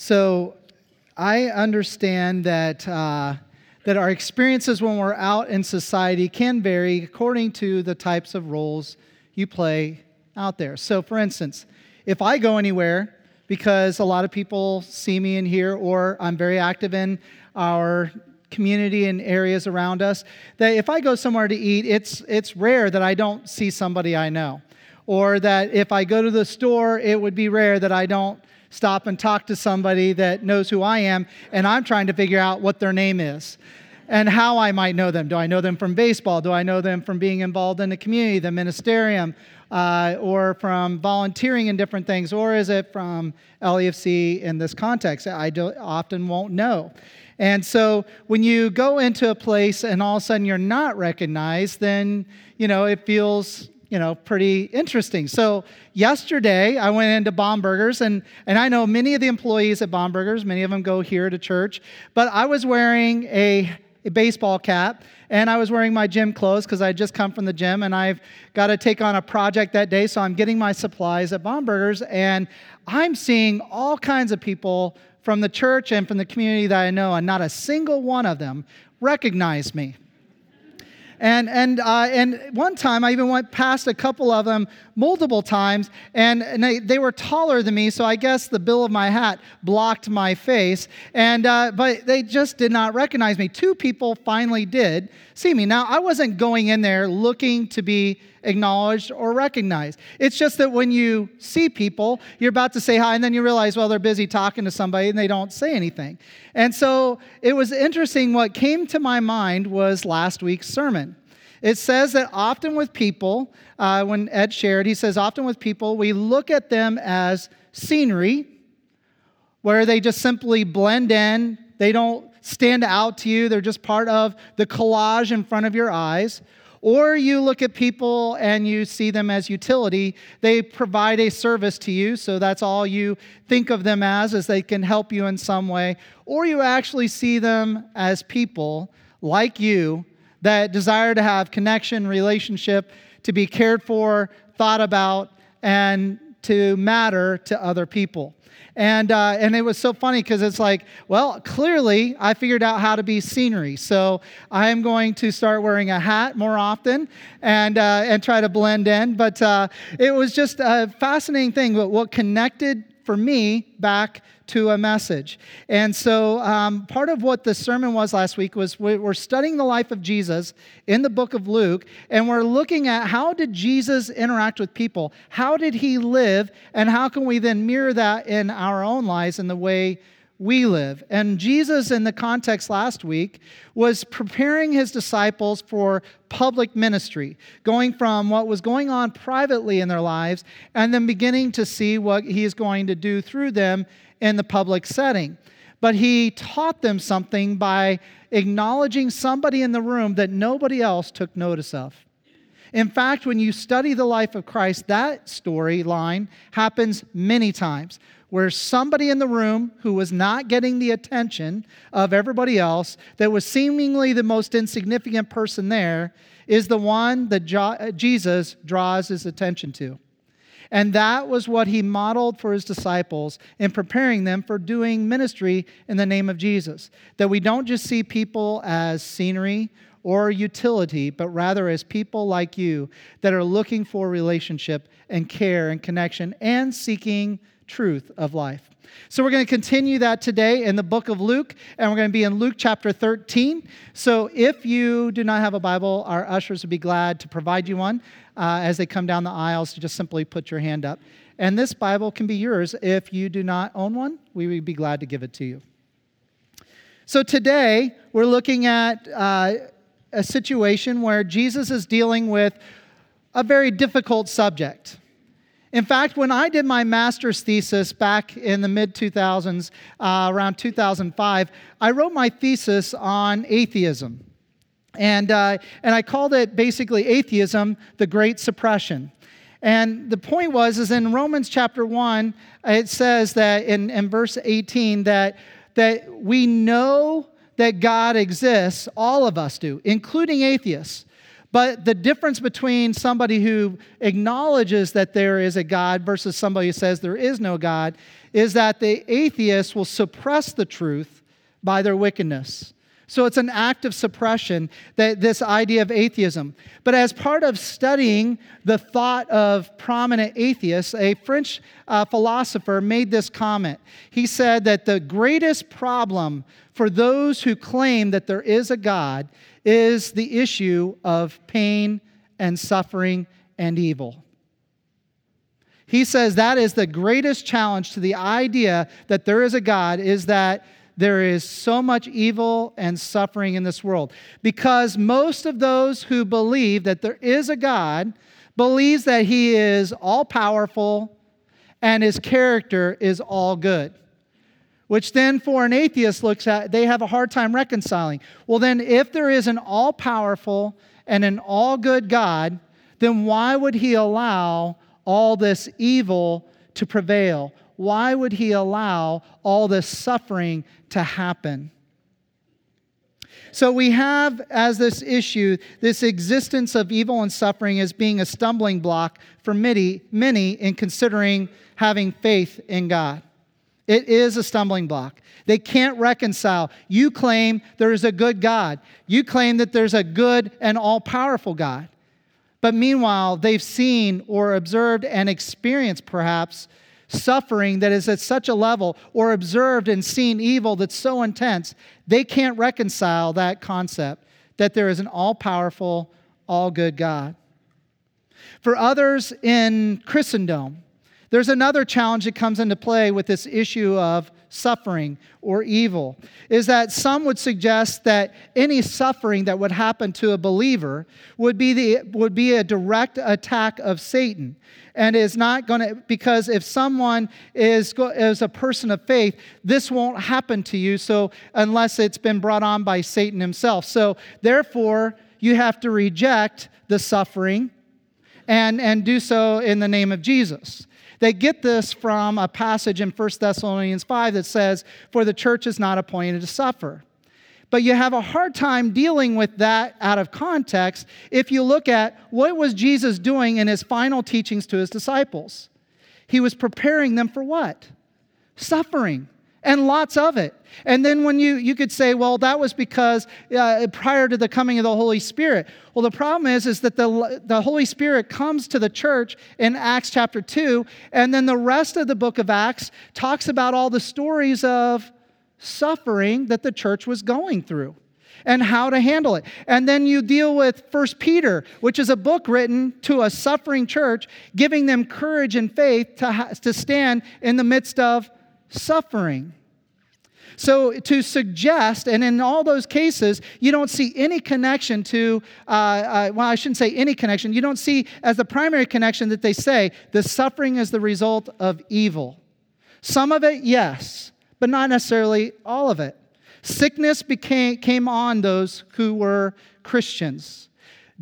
So I understand that, uh, that our experiences when we're out in society can vary according to the types of roles you play out there. So, for instance, if I go anywhere because a lot of people see me in here, or I'm very active in our community and areas around us, that if I go somewhere to eat, it's, it's rare that I don't see somebody I know. Or that if I go to the store, it would be rare that I don't stop and talk to somebody that knows who I am, and I'm trying to figure out what their name is and how I might know them. Do I know them from baseball? Do I know them from being involved in the community, the ministerium, uh, or from volunteering in different things? Or is it from LEFC in this context? I often won't know. And so when you go into a place and all of a sudden you're not recognized, then, you know, it feels you know, pretty interesting. So yesterday I went into Bombergers, and, and I know many of the employees at Bombergers, many of them go here to church, but I was wearing a, a baseball cap and I was wearing my gym clothes because I just come from the gym and I've got to take on a project that day. So I'm getting my supplies at Bombergers, and I'm seeing all kinds of people from the church and from the community that I know, and not a single one of them recognized me. And, and, uh, and one time I even went past a couple of them multiple times, and, and they, they were taller than me, so I guess the bill of my hat blocked my face. And, uh, but they just did not recognize me. Two people finally did see me. Now, I wasn't going in there looking to be acknowledged or recognized. It's just that when you see people, you're about to say hi, and then you realize, well, they're busy talking to somebody and they don't say anything. And so it was interesting. What came to my mind was last week's sermon. It says that often with people, uh, when Ed shared, he says, often with people, we look at them as scenery, where they just simply blend in. They don't stand out to you, they're just part of the collage in front of your eyes. Or you look at people and you see them as utility. They provide a service to you, so that's all you think of them as, as they can help you in some way. Or you actually see them as people like you that desire to have connection, relationship, to be cared for, thought about, and to matter to other people. And, uh, and it was so funny because it's like, well, clearly I figured out how to be scenery. So I am going to start wearing a hat more often and, uh, and try to blend in. But uh, it was just a fascinating thing. What connected for me back to a message. And so, um, part of what the sermon was last week was we're studying the life of Jesus in the book of Luke, and we're looking at how did Jesus interact with people? How did he live? And how can we then mirror that in our own lives in the way we live. And Jesus, in the context last week, was preparing his disciples for public ministry, going from what was going on privately in their lives and then beginning to see what he is going to do through them in the public setting. But he taught them something by acknowledging somebody in the room that nobody else took notice of. In fact, when you study the life of Christ, that storyline happens many times where somebody in the room who was not getting the attention of everybody else, that was seemingly the most insignificant person there, is the one that uh, Jesus draws his attention to. And that was what he modeled for his disciples in preparing them for doing ministry in the name of Jesus. That we don't just see people as scenery or utility, but rather as people like you that are looking for relationship and care and connection and seeking truth of life. So, we're going to continue that today in the book of Luke, and we're going to be in Luke chapter 13. So, if you do not have a Bible, our ushers would be glad to provide you one uh, as they come down the aisles to just simply put your hand up. And this Bible can be yours. If you do not own one, we would be glad to give it to you. So, today we're looking at uh, a situation where Jesus is dealing with a very difficult subject. In fact, when I did my master's thesis back in the mid 2000s, uh, around 2005, I wrote my thesis on atheism. And, uh, and I called it basically Atheism, the Great Suppression. And the point was, is in Romans chapter 1, it says that in, in verse 18 that, that we know that God exists, all of us do, including atheists. But the difference between somebody who acknowledges that there is a God versus somebody who says there is no God is that the atheist will suppress the truth by their wickedness. So it's an act of suppression, that this idea of atheism. But as part of studying the thought of prominent atheists, a French uh, philosopher made this comment. He said that the greatest problem for those who claim that there is a God is the issue of pain and suffering and evil. He says that is the greatest challenge to the idea that there is a God is that there is so much evil and suffering in this world because most of those who believe that there is a God believes that he is all powerful and his character is all good. Which then for an atheist looks at they have a hard time reconciling. Well then if there is an all powerful and an all good God, then why would he allow all this evil to prevail? Why would he allow all this suffering to happen? So we have as this issue this existence of evil and suffering as being a stumbling block for many, many in considering having faith in God. It is a stumbling block. They can't reconcile. You claim there is a good God. You claim that there's a good and all powerful God. But meanwhile, they've seen or observed and experienced perhaps suffering that is at such a level or observed and seen evil that's so intense, they can't reconcile that concept that there is an all powerful, all good God. For others in Christendom, there's another challenge that comes into play with this issue of suffering or evil is that some would suggest that any suffering that would happen to a believer would be, the, would be a direct attack of Satan and is not going to because if someone is, is a person of faith this won't happen to you so unless it's been brought on by Satan himself so therefore you have to reject the suffering and, and do so in the name of Jesus. They get this from a passage in 1 Thessalonians 5 that says, For the church is not appointed to suffer. But you have a hard time dealing with that out of context if you look at what was Jesus doing in his final teachings to his disciples. He was preparing them for what? Suffering and lots of it. And then when you, you could say, well, that was because uh, prior to the coming of the Holy Spirit. Well, the problem is, is that the, the Holy Spirit comes to the church in Acts chapter 2, and then the rest of the book of Acts talks about all the stories of suffering that the church was going through and how to handle it. And then you deal with First Peter, which is a book written to a suffering church, giving them courage and faith to, to stand in the midst of suffering. So, to suggest, and in all those cases, you don't see any connection to, uh, uh, well, I shouldn't say any connection. You don't see as the primary connection that they say the suffering is the result of evil. Some of it, yes, but not necessarily all of it. Sickness became, came on those who were Christians.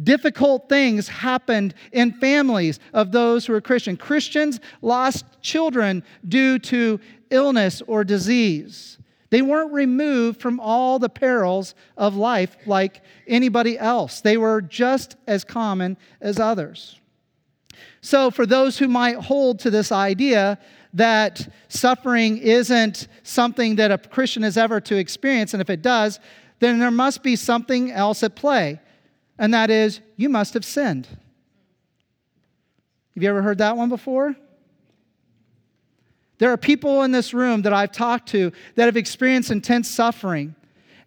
Difficult things happened in families of those who were Christian. Christians lost children due to illness or disease. They weren't removed from all the perils of life like anybody else. They were just as common as others. So, for those who might hold to this idea that suffering isn't something that a Christian is ever to experience, and if it does, then there must be something else at play, and that is you must have sinned. Have you ever heard that one before? There are people in this room that I've talked to that have experienced intense suffering,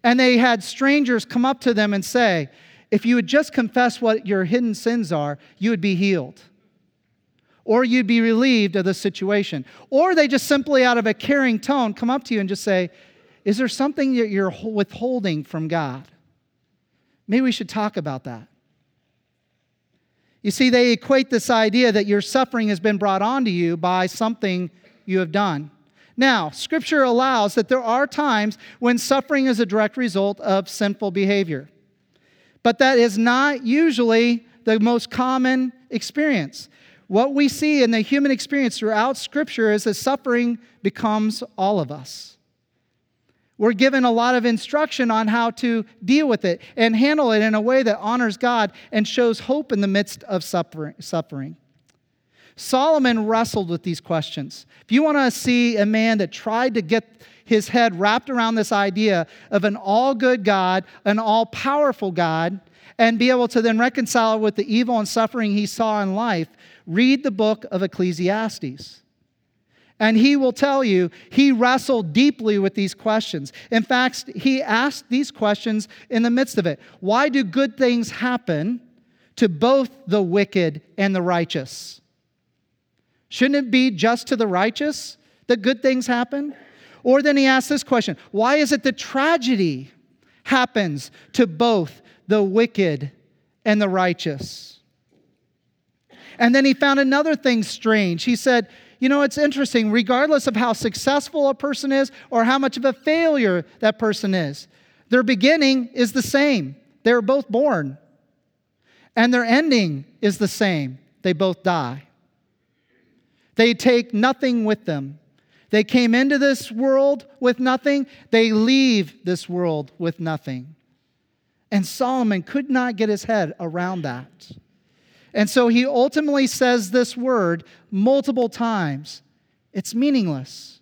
and they had strangers come up to them and say, If you would just confess what your hidden sins are, you would be healed. Or you'd be relieved of the situation. Or they just simply, out of a caring tone, come up to you and just say, Is there something that you're withholding from God? Maybe we should talk about that. You see, they equate this idea that your suffering has been brought onto you by something you have done. Now, Scripture allows that there are times when suffering is a direct result of sinful behavior, but that is not usually the most common experience. What we see in the human experience throughout Scripture is that suffering becomes all of us. we're given a lot of instruction on how to deal with it and handle it in a way that honors God and shows hope in the midst of suffering. Solomon wrestled with these questions. If you want to see a man that tried to get his head wrapped around this idea of an all good God, an all powerful God, and be able to then reconcile with the evil and suffering he saw in life, read the book of Ecclesiastes. And he will tell you he wrestled deeply with these questions. In fact, he asked these questions in the midst of it. Why do good things happen to both the wicked and the righteous? Shouldn't it be just to the righteous that good things happen? Or then he asks this question Why is it that tragedy happens to both the wicked and the righteous? And then he found another thing strange. He said, you know, it's interesting, regardless of how successful a person is or how much of a failure that person is, their beginning is the same. They were both born. And their ending is the same. They both die. They take nothing with them. They came into this world with nothing, they leave this world with nothing. And Solomon could not get his head around that. And so he ultimately says this word multiple times it's meaningless.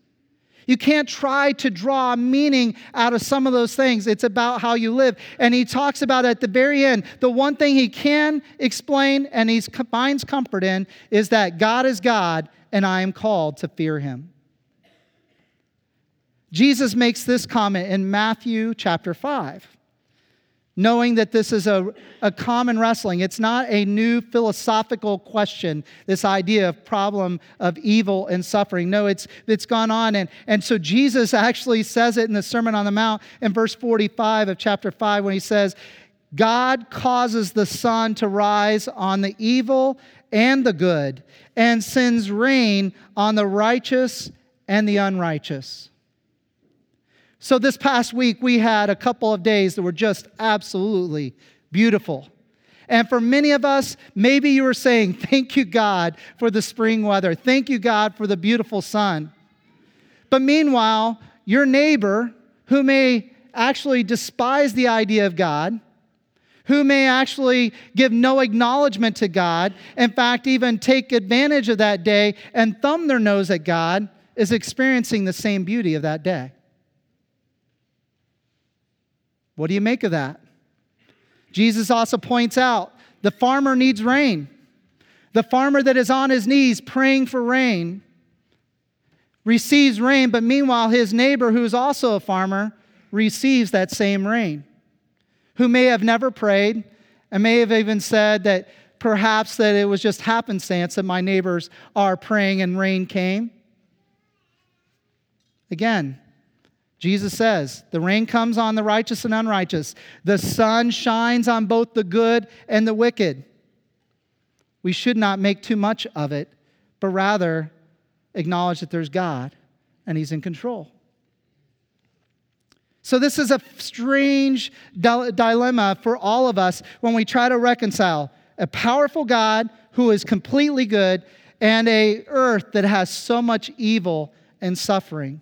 You can't try to draw meaning out of some of those things. It's about how you live. And he talks about at the very end, the one thing he can explain and he finds comfort in is that God is God and I am called to fear him. Jesus makes this comment in Matthew chapter 5 knowing that this is a, a common wrestling. It's not a new philosophical question, this idea of problem of evil and suffering. No, it's, it's gone on. And, and so Jesus actually says it in the Sermon on the Mount in verse 45 of chapter 5 when he says, God causes the sun to rise on the evil and the good, and sends rain on the righteous and the unrighteous. So, this past week, we had a couple of days that were just absolutely beautiful. And for many of us, maybe you were saying, Thank you, God, for the spring weather. Thank you, God, for the beautiful sun. But meanwhile, your neighbor, who may actually despise the idea of God, who may actually give no acknowledgement to God, in fact, even take advantage of that day and thumb their nose at God, is experiencing the same beauty of that day. What do you make of that? Jesus also points out the farmer needs rain. The farmer that is on his knees praying for rain receives rain, but meanwhile, his neighbor, who is also a farmer, receives that same rain, who may have never prayed and may have even said that perhaps that it was just happenstance that my neighbors are praying and rain came. Again, Jesus says, The rain comes on the righteous and unrighteous. The sun shines on both the good and the wicked. We should not make too much of it, but rather acknowledge that there's God and He's in control. So, this is a strange dilemma for all of us when we try to reconcile a powerful God who is completely good and a earth that has so much evil and suffering.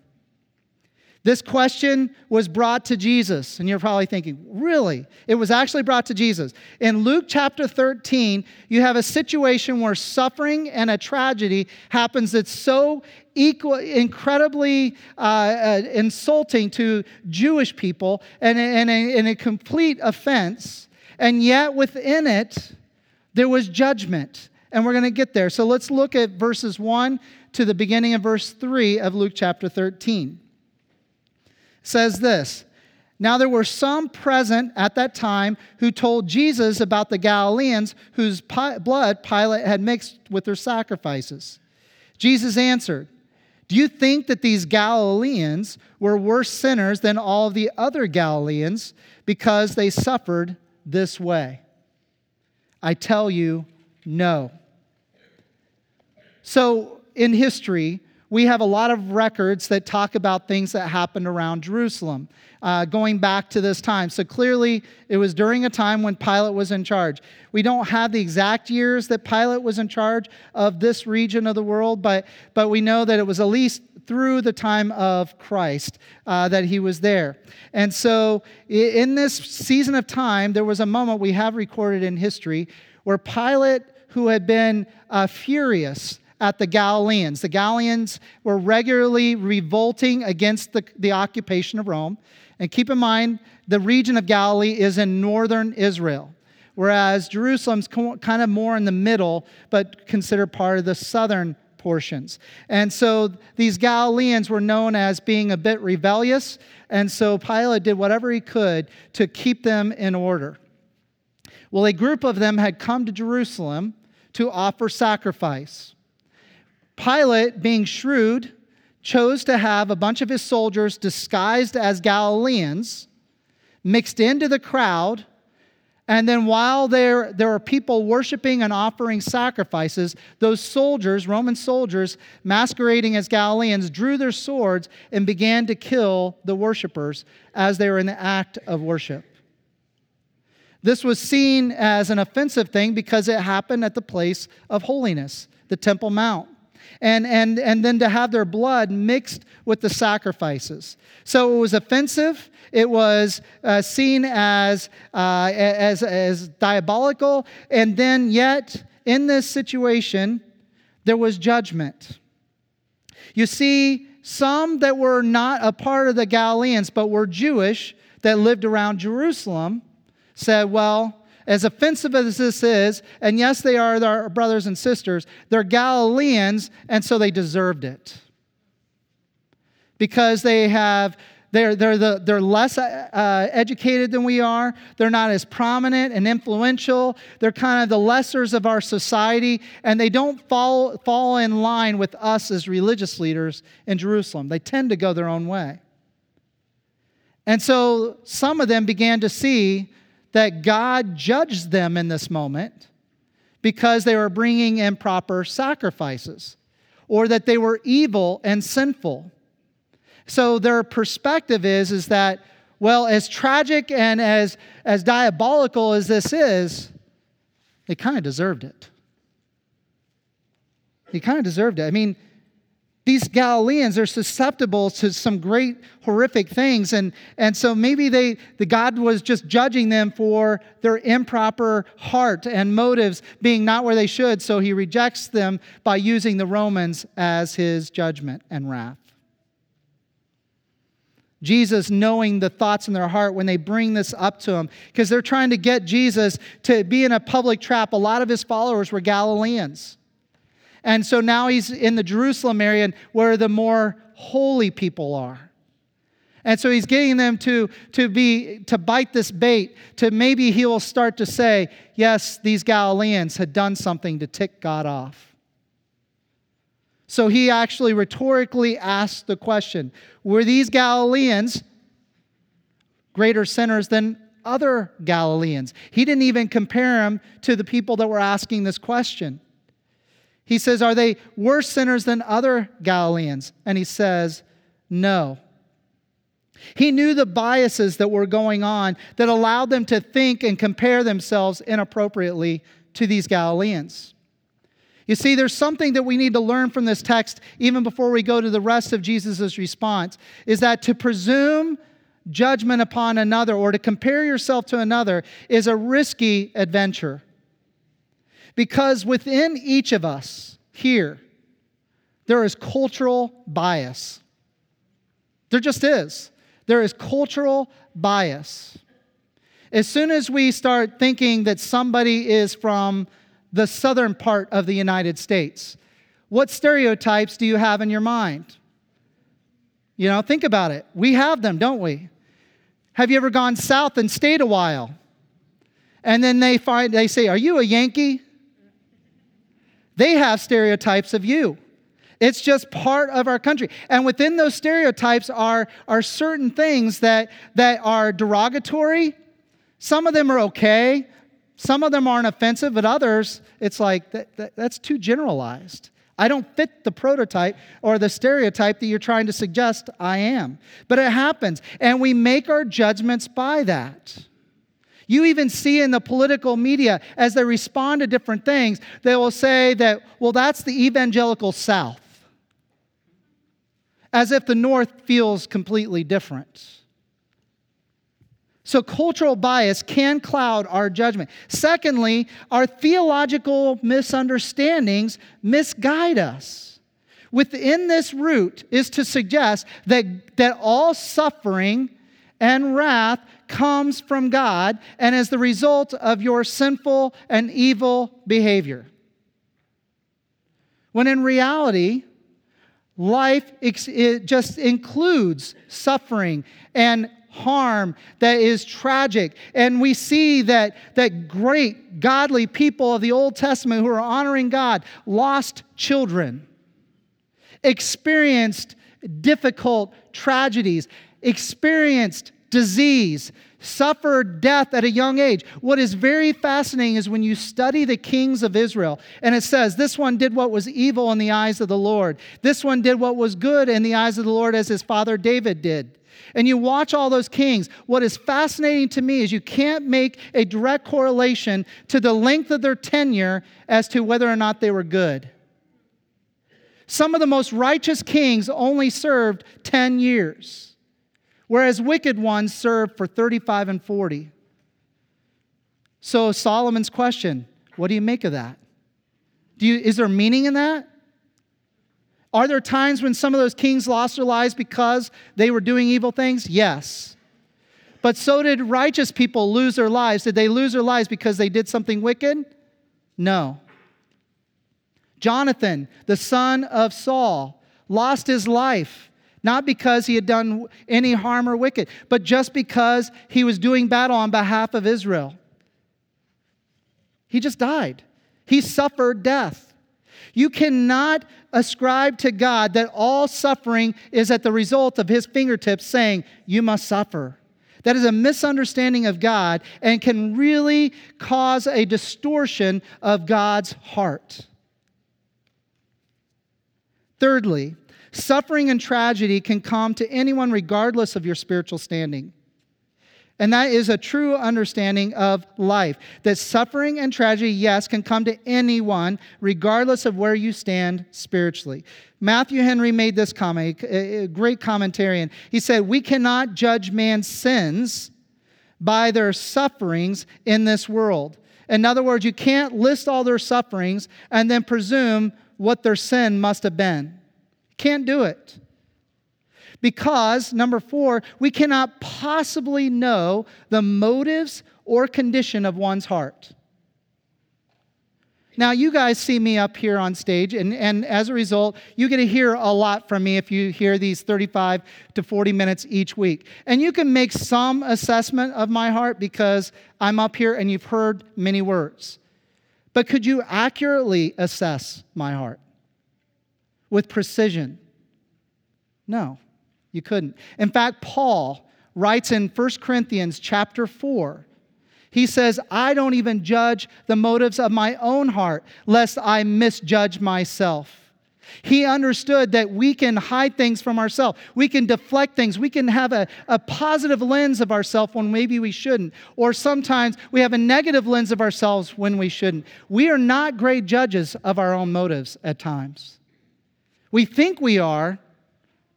This question was brought to Jesus, and you're probably thinking, really? It was actually brought to Jesus. In Luke chapter 13, you have a situation where suffering and a tragedy happens that's so equal, incredibly uh, uh, insulting to Jewish people and, and, a, and a complete offense, and yet within it, there was judgment. And we're going to get there. So let's look at verses 1 to the beginning of verse 3 of Luke chapter 13 says this Now there were some present at that time who told Jesus about the Galileans whose blood Pilate had mixed with their sacrifices. Jesus answered, Do you think that these Galileans were worse sinners than all the other Galileans because they suffered this way? I tell you, no. So, in history, we have a lot of records that talk about things that happened around Jerusalem uh, going back to this time. So clearly, it was during a time when Pilate was in charge. We don't have the exact years that Pilate was in charge of this region of the world, but, but we know that it was at least through the time of Christ uh, that he was there. And so, in this season of time, there was a moment we have recorded in history where Pilate, who had been uh, furious, at the Galileans. The Galileans were regularly revolting against the, the occupation of Rome. And keep in mind, the region of Galilee is in northern Israel, whereas Jerusalem's kind of more in the middle, but considered part of the southern portions. And so these Galileans were known as being a bit rebellious, and so Pilate did whatever he could to keep them in order. Well, a group of them had come to Jerusalem to offer sacrifice. Pilate, being shrewd, chose to have a bunch of his soldiers disguised as Galileans mixed into the crowd. And then while there, there were people worshiping and offering sacrifices, those soldiers, Roman soldiers, masquerading as Galileans, drew their swords and began to kill the worshipers as they were in the act of worship. This was seen as an offensive thing because it happened at the place of holiness, the Temple Mount and, and, and then to have their blood mixed with the sacrifices. So it was offensive. It was uh, seen as, uh, as, as diabolical. And then, yet, in this situation, there was judgment. You see, some that were not a part of the Galileans, but were Jewish that lived around Jerusalem, said, Well, as offensive as this is, and yes, they are our brothers and sisters, they're Galileans, and so they deserved it. Because they have they're, they're, the, they're less uh, educated than we are. They're not as prominent and influential. They're kind of the lessers of our society, and they don't fall, fall in line with us as religious leaders in Jerusalem. They tend to go their own way. And so some of them began to see that God judged them in this moment because they were bringing improper sacrifices or that they were evil and sinful. So their perspective is, is that, well, as tragic and as, as diabolical as this is, they kind of deserved it. They kind of deserved it. I mean, these Galileans are susceptible to some great horrific things. And, and so maybe they, the God was just judging them for their improper heart and motives being not where they should. So he rejects them by using the Romans as his judgment and wrath. Jesus knowing the thoughts in their heart when they bring this up to him, because they're trying to get Jesus to be in a public trap. A lot of his followers were Galileans. And so now he's in the Jerusalem area where the more holy people are. And so he's getting them to, to be to bite this bait, to maybe he will start to say, yes, these Galileans had done something to tick God off. So he actually rhetorically asked the question Were these Galileans greater sinners than other Galileans? He didn't even compare them to the people that were asking this question. He says, Are they worse sinners than other Galileans? And he says, No. He knew the biases that were going on that allowed them to think and compare themselves inappropriately to these Galileans. You see, there's something that we need to learn from this text, even before we go to the rest of Jesus' response, is that to presume judgment upon another or to compare yourself to another is a risky adventure. Because within each of us here, there is cultural bias. There just is. There is cultural bias. As soon as we start thinking that somebody is from the southern part of the United States, what stereotypes do you have in your mind? You know, think about it. We have them, don't we? Have you ever gone south and stayed a while? And then they find they say, "Are you a Yankee?" They have stereotypes of you. It's just part of our country. And within those stereotypes are, are certain things that, that are derogatory. Some of them are okay, some of them aren't offensive, but others, it's like that, that, that's too generalized. I don't fit the prototype or the stereotype that you're trying to suggest I am. But it happens, and we make our judgments by that. You even see in the political media as they respond to different things, they will say that, well, that's the evangelical South, as if the North feels completely different. So, cultural bias can cloud our judgment. Secondly, our theological misunderstandings misguide us. Within this root is to suggest that, that all suffering and wrath comes from God and as the result of your sinful and evil behavior. When in reality, life just includes suffering and harm that is tragic. And we see that, that great godly people of the Old Testament who are honoring God lost children, experienced difficult tragedies, experienced disease, suffered death at a young age. What is very fascinating is when you study the kings of Israel, and it says, This one did what was evil in the eyes of the Lord. This one did what was good in the eyes of the Lord, as his father David did. And you watch all those kings. What is fascinating to me is you can't make a direct correlation to the length of their tenure as to whether or not they were good. Some of the most righteous kings only served 10 years, whereas wicked ones served for 35 and 40. So, Solomon's question what do you make of that? Do you, is there meaning in that? Are there times when some of those kings lost their lives because they were doing evil things? Yes. But so did righteous people lose their lives. Did they lose their lives because they did something wicked? No. Jonathan, the son of Saul, lost his life not because he had done any harm or wicked, but just because he was doing battle on behalf of Israel. He just died. He suffered death. You cannot ascribe to God that all suffering is at the result of his fingertips saying, You must suffer. That is a misunderstanding of God and can really cause a distortion of God's heart. Thirdly, suffering and tragedy can come to anyone regardless of your spiritual standing. And that is a true understanding of life. That suffering and tragedy, yes, can come to anyone, regardless of where you stand spiritually. Matthew Henry made this comment, a great commentarian. He said, We cannot judge man's sins by their sufferings in this world. In other words, you can't list all their sufferings and then presume what their sin must have been. Can't do it. Because, number four, we cannot possibly know the motives or condition of one's heart. Now, you guys see me up here on stage, and, and as a result, you get to hear a lot from me if you hear these 35 to 40 minutes each week. And you can make some assessment of my heart because I'm up here and you've heard many words. But could you accurately assess my heart with precision? No. You couldn't. In fact, Paul writes in 1 Corinthians chapter 4, he says, I don't even judge the motives of my own heart, lest I misjudge myself. He understood that we can hide things from ourselves. We can deflect things. We can have a, a positive lens of ourselves when maybe we shouldn't. Or sometimes we have a negative lens of ourselves when we shouldn't. We are not great judges of our own motives at times. We think we are,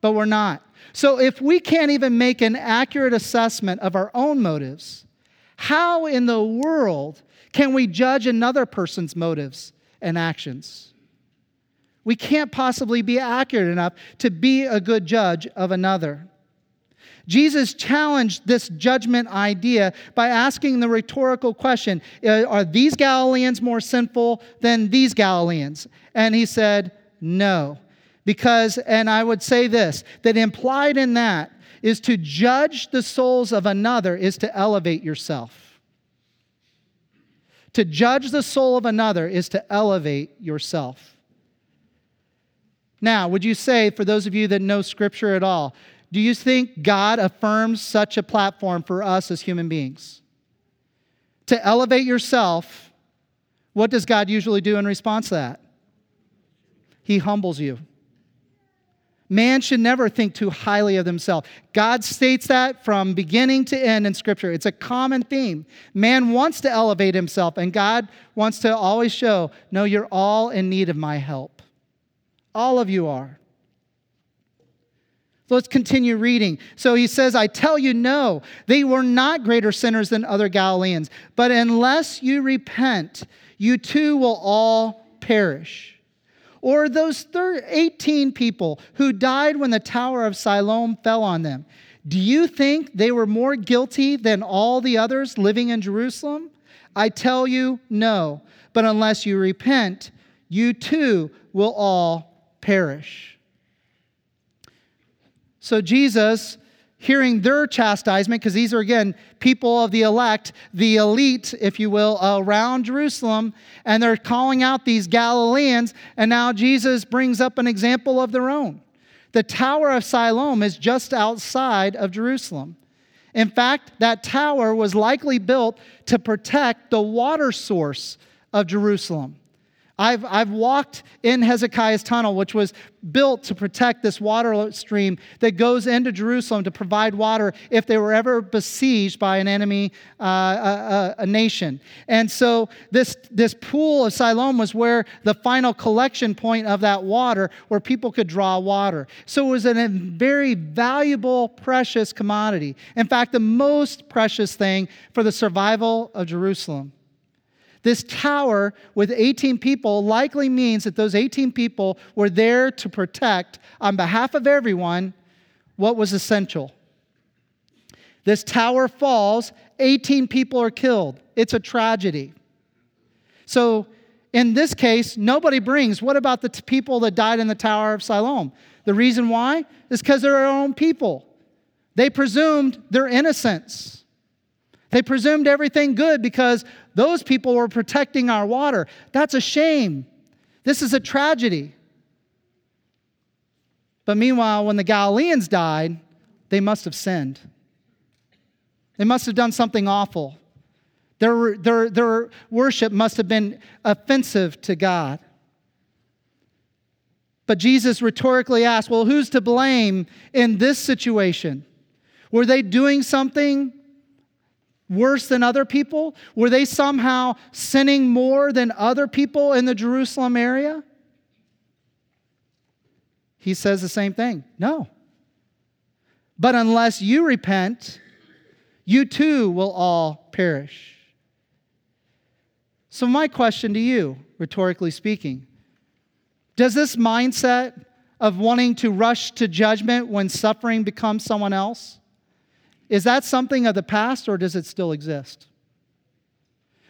but we're not. So if we can't even make an accurate assessment of our own motives, how in the world can we judge another person's motives and actions? We can't possibly be accurate enough to be a good judge of another. Jesus challenged this judgment idea by asking the rhetorical question uh, Are these Galileans more sinful than these Galileans? And he said, No. Because, and I would say this, that implied in that is to judge the souls of another is to elevate yourself. To judge the soul of another is to elevate yourself. Now, would you say, for those of you that know Scripture at all, do you think God affirms such a platform for us as human beings? To elevate yourself, what does God usually do in response to that? he humbles you. Man should never think too highly of himself. God states that from beginning to end in Scripture. It's a common theme. Man wants to elevate himself, and God wants to always show, no, you're all in need of my help. All of you are. Let's continue reading. So he says, I tell you, no, they were not greater sinners than other Galileans, but unless you repent, you too will all perish. Or those 18 people who died when the Tower of Siloam fell on them. Do you think they were more guilty than all the others living in Jerusalem? I tell you, no. But unless you repent, you too will all perish. So Jesus hearing their chastisement, because these are, again, people of the elect, the elite, if you will, around Jerusalem, and they're calling out these Galileans, and now Jesus brings up an example of their own. The Tower of Siloam is just outside of Jerusalem. In fact, that tower was likely built to protect the water source of Jerusalem. I've, I've walked in Hezekiah's tunnel, which was built to protect this water stream that goes into Jerusalem to provide water if they were ever besieged by an enemy, uh, a, a, nation. And so this, this pool of Siloam was where the final collection point of that water, where people could draw water. So it was a very valuable, precious commodity. In fact, the most precious thing for the survival of Jerusalem. This tower with 18 people likely means that those 18 people were there to protect, on behalf of everyone, what was essential. This tower falls, 18 people are killed. It's a tragedy. So, in this case, nobody brings. What about the t- people that died in the Tower of Siloam? The reason why is because they're our own people. They presumed their innocence. They presumed everything good because those people were protecting our water. That's a shame. This is a tragedy. But meanwhile, when the Galileans died, they must have sinned. They must have done something awful. Their, their, their worship must have been offensive to God. But Jesus rhetorically asked, Well, who's to blame in this situation? Were they doing something worse than other people? Were they somehow sinning more than other people in the Jerusalem area? He says the same thing no. But unless you repent, you too will all perish. So, my question to you, rhetorically speaking, does this mindset of wanting to rush to judgment when suffering becomes someone else? Is that something of the past or does it still exist?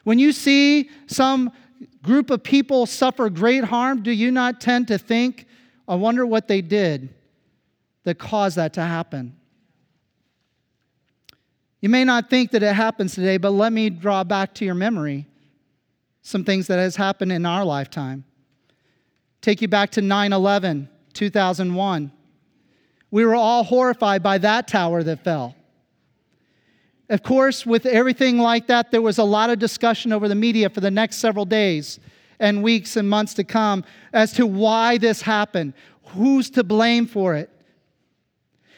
When you see some group of people suffer great harm, do you not tend to think, I wonder what they did that caused that to happen? You may not think that it happens today, but let me draw back to your memory some things that has happened in our lifetime. Take you back to 9/11, 2001. We were all horrified by that tower that fell. Of course, with everything like that, there was a lot of discussion over the media for the next several days and weeks and months to come as to why this happened, who's to blame for it.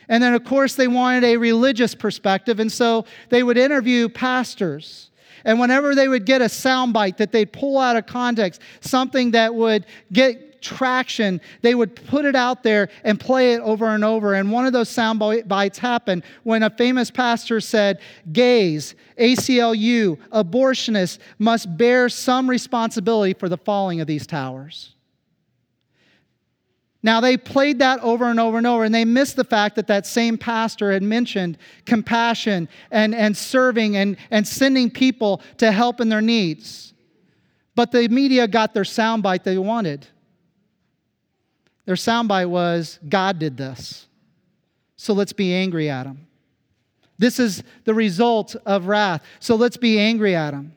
And then, of course, they wanted a religious perspective, and so they would interview pastors. And whenever they would get a soundbite that they'd pull out of context, something that would get traction, they would put it out there and play it over and over. And one of those sound bites happened when a famous pastor said, Gays, ACLU, abortionists must bear some responsibility for the falling of these towers. Now, they played that over and over and over, and they missed the fact that that same pastor had mentioned compassion and, and serving and, and sending people to help in their needs. But the media got their soundbite they wanted. Their soundbite was, God did this. So let's be angry at him. This is the result of wrath. So let's be angry at him.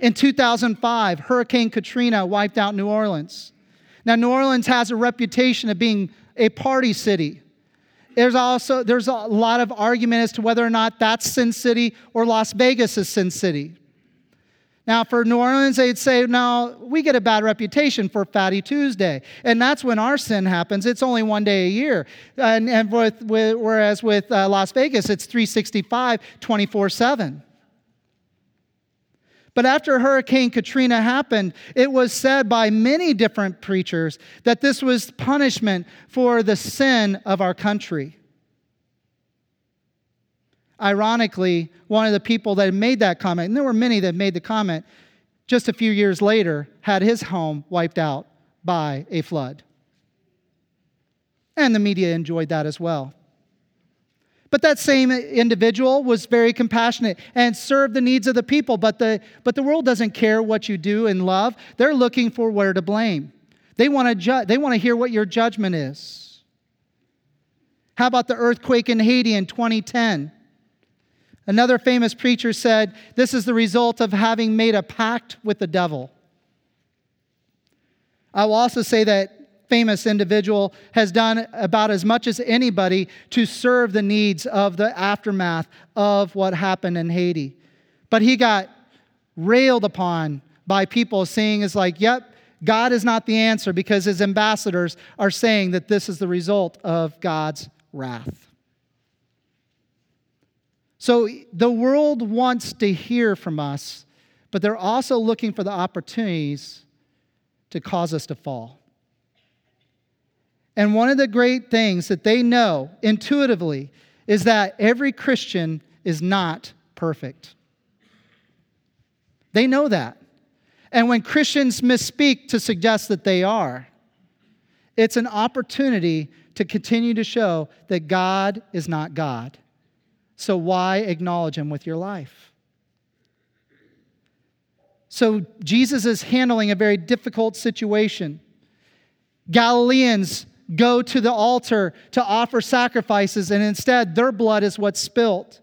In 2005, Hurricane Katrina wiped out New Orleans. Now, New Orleans has a reputation of being a party city. There's also there's a lot of argument as to whether or not that's Sin City or Las Vegas is Sin City. Now, for New Orleans, they'd say, now we get a bad reputation for Fatty Tuesday. And that's when our sin happens. It's only one day a year. And, and with, with, whereas with uh, Las Vegas, it's 365, 24 7. But after Hurricane Katrina happened, it was said by many different preachers that this was punishment for the sin of our country. Ironically, one of the people that made that comment, and there were many that made the comment, just a few years later had his home wiped out by a flood. And the media enjoyed that as well. But that same individual was very compassionate and served the needs of the people. But the, but the world doesn't care what you do in love. They're looking for where to blame. They want to ju- they want to hear what your judgment is. How about the earthquake in Haiti in 2010? Another famous preacher said, This is the result of having made a pact with the devil. I will also say that famous individual has done about as much as anybody to serve the needs of the aftermath of what happened in Haiti. But he got railed upon by people saying, is like, yep, God is not the answer because his ambassadors are saying that this is the result of God's wrath. So the world wants to hear from us, but they're also looking for the opportunities to cause us to fall. And one of the great things that they know intuitively is that every Christian is not perfect. They know that. And when Christians misspeak to suggest that they are, it's an opportunity to continue to show that God is not God. So why acknowledge Him with your life? So Jesus is handling a very difficult situation. Galileans go to the altar to offer sacrifices, and instead their blood is what's spilt.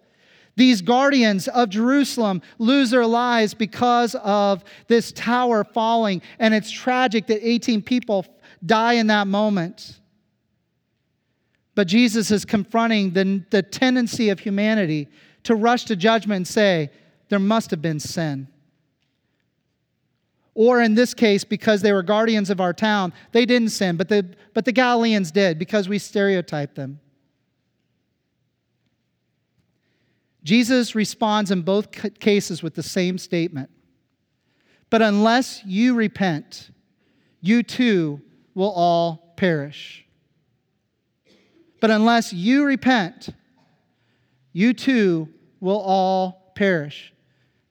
These guardians of Jerusalem lose their lives because of this tower falling, and it's tragic that 18 people die in that moment. But Jesus is confronting the, the tendency of humanity to rush to judgment and say, there must have been sin. Or in this case, because they were guardians of our town, they didn't sin, but the, but the Galileans did because we stereotyped them. Jesus responds in both cases with the same statement. But unless you repent, you too will all perish. But unless you repent, you too will all perish.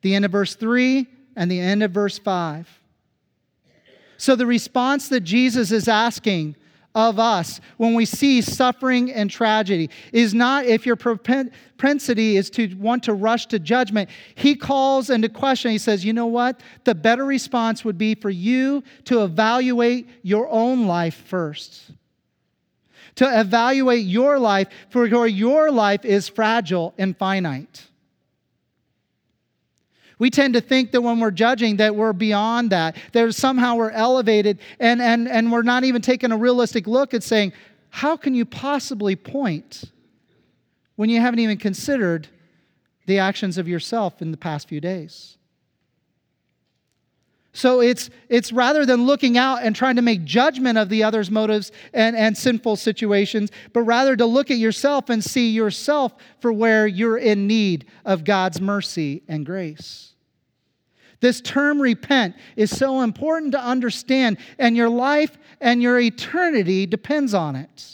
The end of verse 3 and the end of verse 5. So, the response that Jesus is asking of us when we see suffering and tragedy is not if your propensity is to want to rush to judgment. He calls into question, he says, you know what? The better response would be for you to evaluate your own life first. To evaluate your life, for your life is fragile and finite. We tend to think that when we're judging that we're beyond that, that somehow we're elevated and, and, and we're not even taking a realistic look at saying, how can you possibly point when you haven't even considered the actions of yourself in the past few days? So it's, it's rather than looking out and trying to make judgment of the other's motives and, and sinful situations, but rather to look at yourself and see yourself for where you're in need of God's mercy and grace. This term repent is so important to understand, and your life and your eternity depends on it.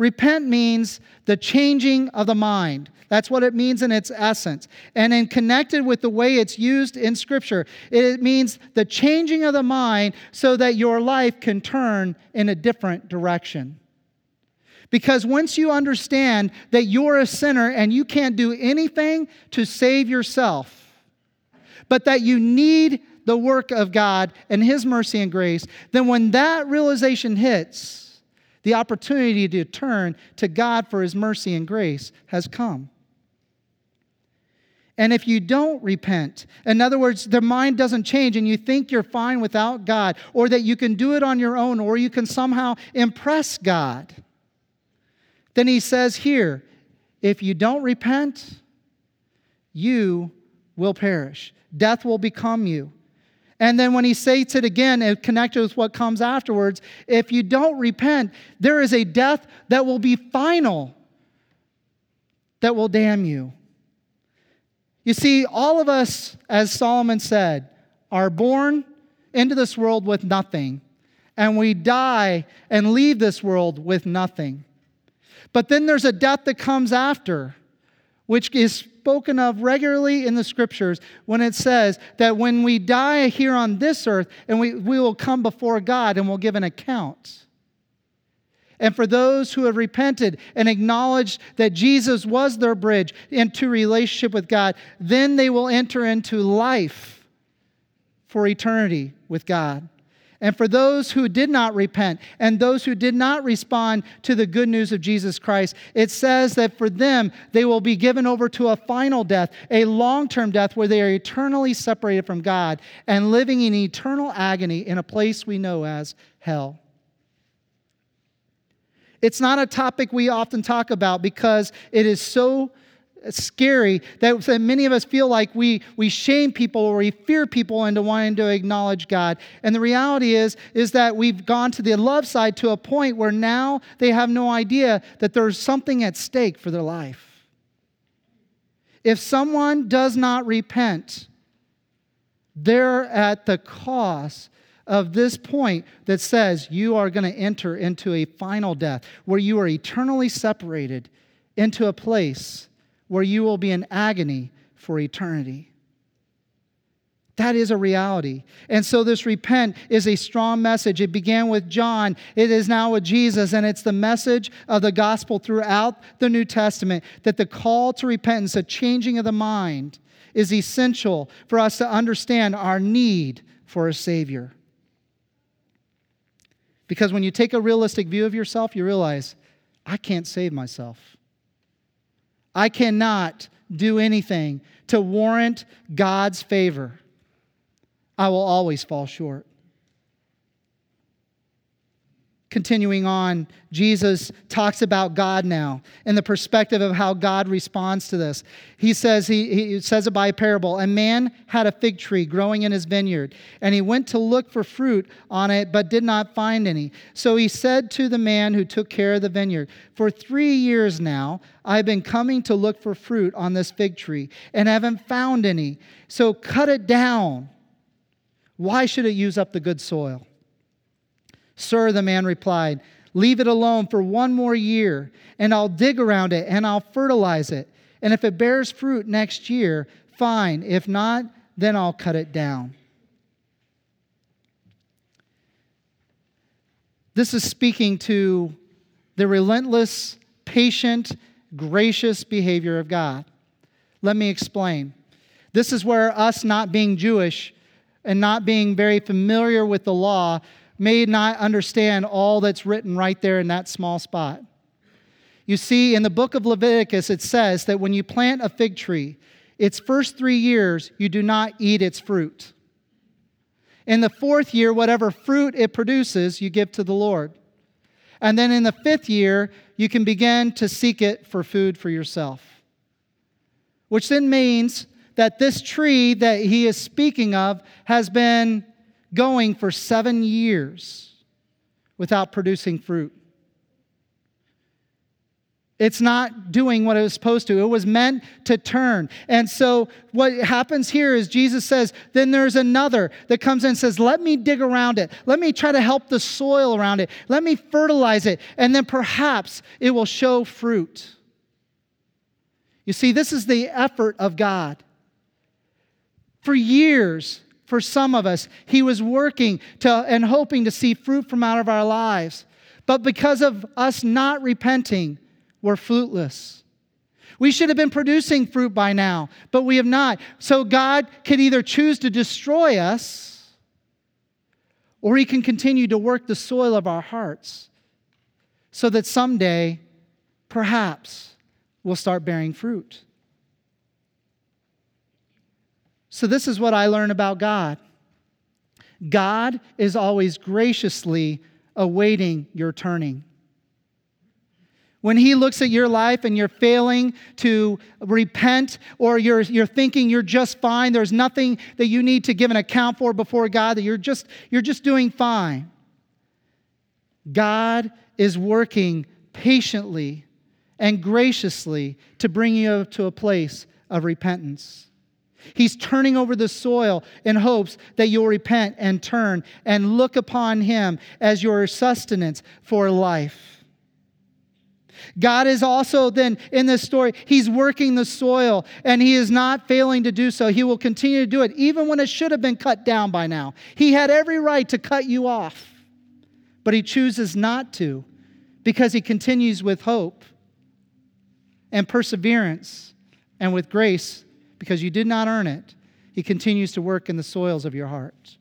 Repent means the changing of the mind. That's what it means in its essence. And in connected with the way it's used in Scripture, it means the changing of the mind so that your life can turn in a different direction. Because once you understand that you're a sinner and you can't do anything to save yourself, but that you need the work of God and His mercy and grace, then when that realization hits, the opportunity to turn to God for His mercy and grace has come. And if you don't repent, in other words, the mind doesn't change and you think you're fine without God, or that you can do it on your own, or you can somehow impress God, then he says here if you don't repent, you will perish, death will become you. And then when he states it again and connected with what comes afterwards, if you don't repent, there is a death that will be final, that will damn you. You see, all of us, as Solomon said, are born into this world with nothing, and we die and leave this world with nothing. But then there's a death that comes after, which is spoken of regularly in the scriptures when it says that when we die here on this earth, and we, we will come before God and we'll give an account. And for those who have repented and acknowledged that Jesus was their bridge into relationship with God, then they will enter into life for eternity with God. And for those who did not repent and those who did not respond to the good news of Jesus Christ, it says that for them, they will be given over to a final death, a long term death where they are eternally separated from God and living in eternal agony in a place we know as hell. It's not a topic we often talk about because it is so scary that, that many of us feel like we, we shame people or we fear people into wanting to acknowledge God. And the reality is, is that we've gone to the love side to a point where now they have no idea that there's something at stake for their life. If someone does not repent, they're at the cost of this point that says you are going to enter into a final death where you are eternally separated into a place where you will be in agony for eternity. That is a reality. And so, this repent is a strong message. It began with John, it is now with Jesus, and it's the message of the gospel throughout the New Testament that the call to repentance, a changing of the mind, is essential for us to understand our need for a Savior. Because when you take a realistic view of yourself, you realize, I can't save myself. I cannot do anything to warrant God's favor. I will always fall short. Continuing on, Jesus talks about God now and the perspective of how God responds to this. He says, he, he says it by a parable. A man had a fig tree growing in his vineyard, and he went to look for fruit on it, but did not find any. So he said to the man who took care of the vineyard, For three years now, I've been coming to look for fruit on this fig tree, and haven't found any. So cut it down. Why should it use up the good soil? Sir, the man replied, Leave it alone for one more year, and I'll dig around it and I'll fertilize it. And if it bears fruit next year, fine. If not, then I'll cut it down. This is speaking to the relentless, patient, gracious behavior of God. Let me explain. This is where us not being Jewish and not being very familiar with the law may not understand all that's written right there in that small spot. You see, in the book of Leviticus, it says that when you plant a fig tree, its first three years, you do not eat its fruit. In the fourth year, whatever fruit it produces, you give to the Lord. And then in the fifth year, you can begin to seek it for food for yourself. Which then means that this tree that he is speaking of has been going for seven years without producing fruit. It's not doing what it was supposed to. It was meant to turn. And so, what happens here is Jesus says, then there's another that comes in and says, Let me dig around it. Let me try to help the soil around it. Let me fertilize it. And then perhaps it will show fruit. You see, this is the effort of God. For years, for some of us. He was working to, and hoping to see fruit from out of our lives. But because of us not repenting, we're fruitless. We should have been producing fruit by now, but we have not. So God could either choose to destroy us or He can continue to work the soil of our hearts so that someday, perhaps, we'll start bearing fruit. So, this is what I learn about God God is always graciously awaiting your turning. When he looks at your life and you're failing to repent, or you're, you're thinking you're just fine, there's nothing that you need to give an account for before God, that you're just, you're just doing fine. God is working patiently and graciously to bring you to a place of repentance. He's turning over the soil in hopes that you'll repent and turn and look upon Him as your sustenance for life. God is also then in this story, He's working the soil and He is not failing to do so. He will continue to do it even when it should have been cut down by now. He had every right to cut you off, but He chooses not to because He continues with hope and perseverance and with grace because you did not earn it. He continues to work in the soils of your heart.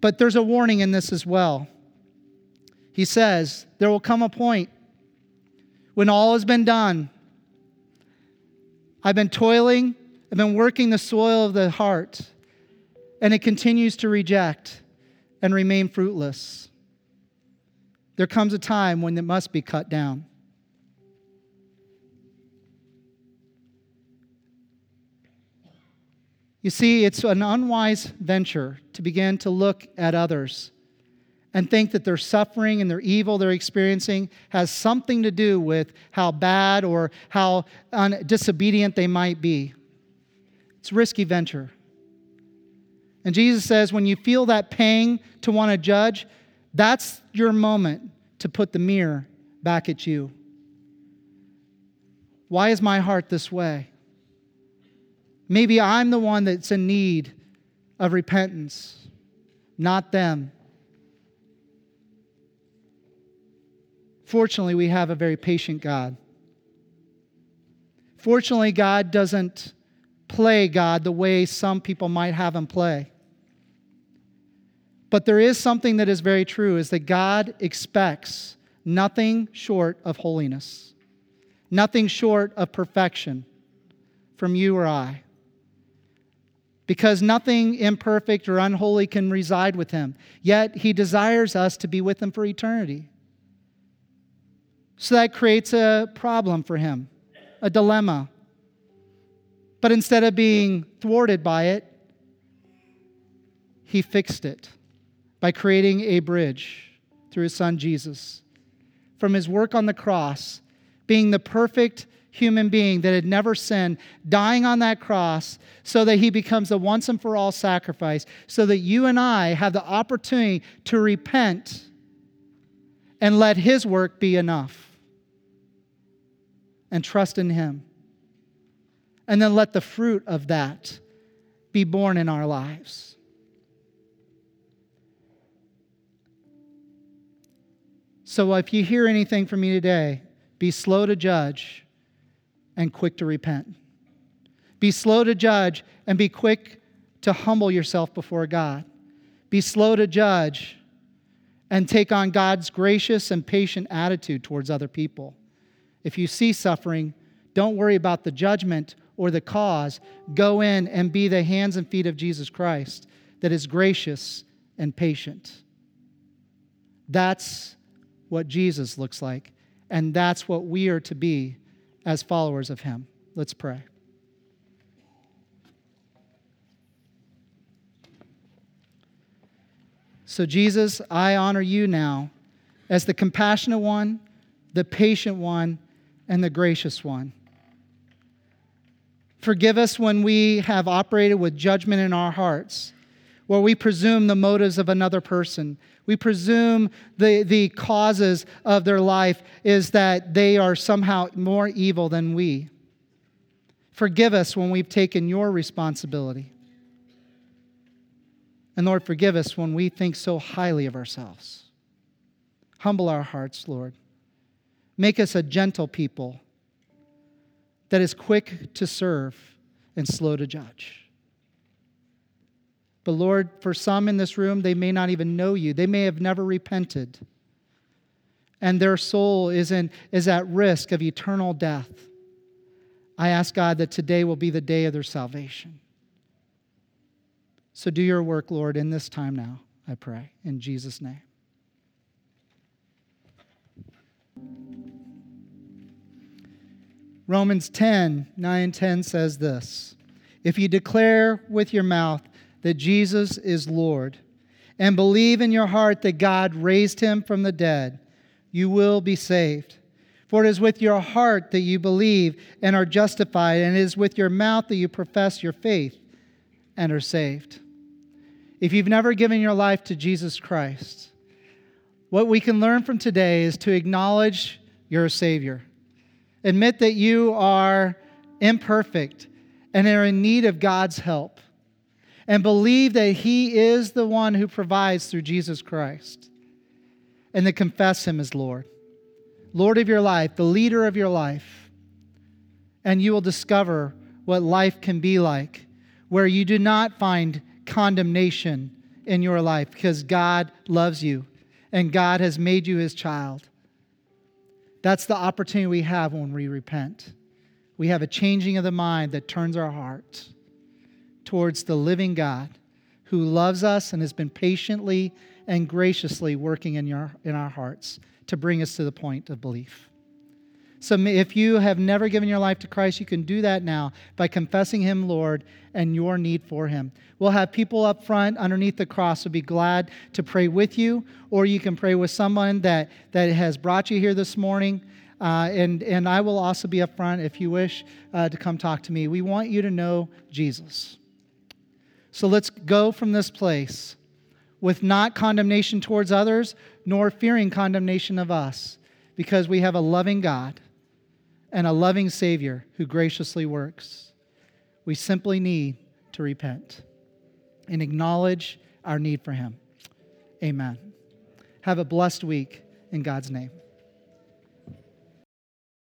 But there's a warning in this as well. He says, There will come a point when all has been done. I've been toiling, I've been working the soil of the heart, and it continues to reject and remain fruitless. There comes a time when it must be cut down. You see, it's an unwise venture to begin to look at others and think that their suffering and their evil they're experiencing has something to do with how bad or how un- disobedient they might be. It's a risky venture. And Jesus says, when you feel that pang to want to judge, that's your moment to put the mirror back at you. Why is my heart this way? Maybe I'm the one that's in need of repentance, not them. Fortunately, we have a very patient God. Fortunately, God doesn't play God the way some people might have him play. But there is something that is very true is that God expects nothing short of holiness, nothing short of perfection from you or I. Because nothing imperfect or unholy can reside with him. Yet he desires us to be with him for eternity. So that creates a problem for him, a dilemma. But instead of being thwarted by it, he fixed it by creating a bridge through his son Jesus. From his work on the cross, being the perfect human being that had never sinned, dying on that cross so that he becomes the once and for all sacrifice, so that you and I have the opportunity to repent and let his work be enough and trust in Him. And then let the fruit of that be born in our lives. So if you hear anything from me today, be slow to judge and quick to repent. Be slow to judge and be quick to humble yourself before God. Be slow to judge and take on God's gracious and patient attitude towards other people. If you see suffering, don't worry about the judgment or the cause. Go in and be the hands and feet of Jesus Christ that is gracious and patient. That's what Jesus looks like, and that's what we are to be as followers of Him. Let's pray. So, Jesus, I honor you now as the compassionate one, the patient one, and the gracious one. Forgive us when we have operated with judgment in our hearts, where we presume the motives of another person. We presume the, the causes of their life is that they are somehow more evil than we. Forgive us when we've taken your responsibility. And Lord, forgive us when we think so highly of ourselves. Humble our hearts, Lord. Make us a gentle people that is quick to serve and slow to judge. But Lord, for some in this room, they may not even know you. They may have never repented. And their soul is, in, is at risk of eternal death. I ask God that today will be the day of their salvation. So do your work, Lord, in this time now, I pray. In Jesus' name. Romans 10 9 and 10 says this If you declare with your mouth that Jesus is Lord and believe in your heart that God raised him from the dead, you will be saved. For it is with your heart that you believe and are justified, and it is with your mouth that you profess your faith and are saved. If you've never given your life to Jesus Christ, what we can learn from today is to acknowledge you're a Savior. Admit that you are imperfect and are in need of God's help. And believe that He is the one who provides through Jesus Christ. And then confess Him as Lord. Lord of your life, the leader of your life. And you will discover what life can be like, where you do not find condemnation in your life because God loves you and God has made you his child. That's the opportunity we have when we repent. We have a changing of the mind that turns our heart towards the living God who loves us and has been patiently and graciously working in, your, in our hearts to bring us to the point of belief. So if you have never given your life to Christ, you can do that now by confessing Him Lord and your need for Him. We'll have people up front underneath the cross who will be glad to pray with you, or you can pray with someone that, that has brought you here this morning. Uh, and, and I will also be up front if you wish uh, to come talk to me. We want you to know Jesus. So let's go from this place with not condemnation towards others, nor fearing condemnation of us, because we have a loving God and a loving Savior who graciously works. We simply need to repent and acknowledge our need for Him. Amen. Have a blessed week in God's name.